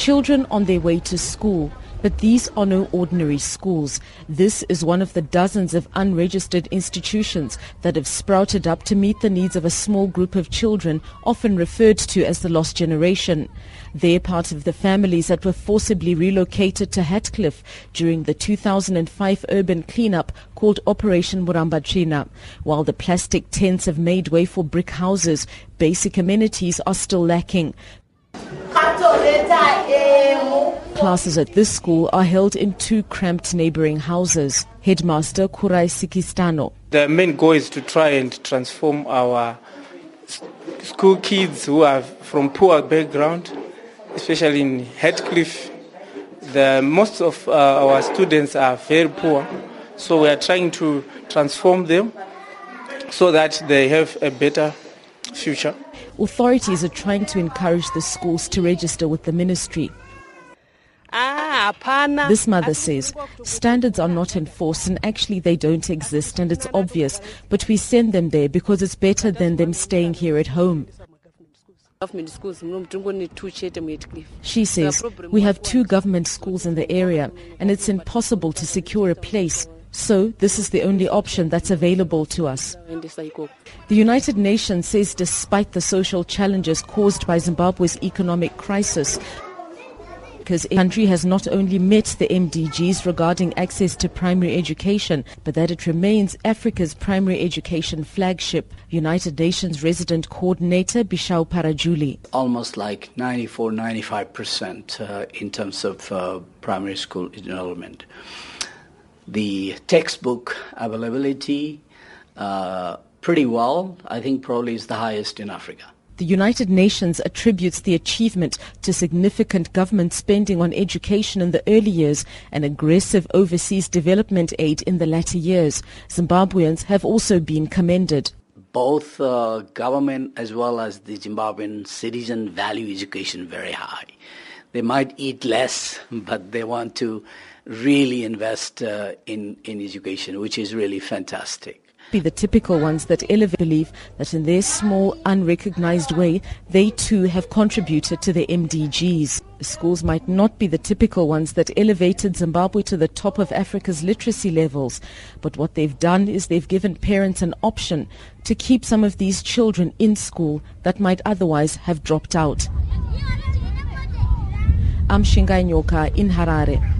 Children on their way to school. But these are no ordinary schools. This is one of the dozens of unregistered institutions that have sprouted up to meet the needs of a small group of children, often referred to as the lost generation. They're part of the families that were forcibly relocated to Hatcliffe during the 2005 urban cleanup called Operation Murambatsvina. While the plastic tents have made way for brick houses, basic amenities are still lacking. Classes at this school are held in two cramped neighboring houses. Headmaster Kurai Sikistano. The main goal is to try and transform our school kids who are from poor background, especially in Hatcliffe. The, most of uh, our students are very poor, so we are trying to transform them so that they have a better future. Authorities are trying to encourage the schools to register with the ministry. This mother says standards are not enforced and actually they don't exist and it's obvious, but we send them there because it's better than them staying here at home. She says, we have two government schools in the area and it's impossible to secure a place. So this is the only option that's available to us. The United Nations says despite the social challenges caused by Zimbabwe's economic crisis, because the country has not only met the MDGs regarding access to primary education, but that it remains Africa's primary education flagship. United Nations resident coordinator Bishow Parajuli. Almost like 94, 95% uh, in terms of uh, primary school enrollment. The textbook availability, uh, pretty well, I think probably is the highest in Africa. The United Nations attributes the achievement to significant government spending on education in the early years and aggressive overseas development aid in the latter years. Zimbabweans have also been commended. Both uh, government as well as the Zimbabwean citizen value education very high. They might eat less, but they want to really invest uh, in, in education, which is really fantastic be the typical ones that elevate believe that in their small, unrecognized way, they too have contributed to the MDGs. Schools might not be the typical ones that elevated Zimbabwe to the top of Africa's literacy levels, but what they've done is they've given parents an option to keep some of these children in school that might otherwise have dropped out. I'm Shingai Nyoka in Harare.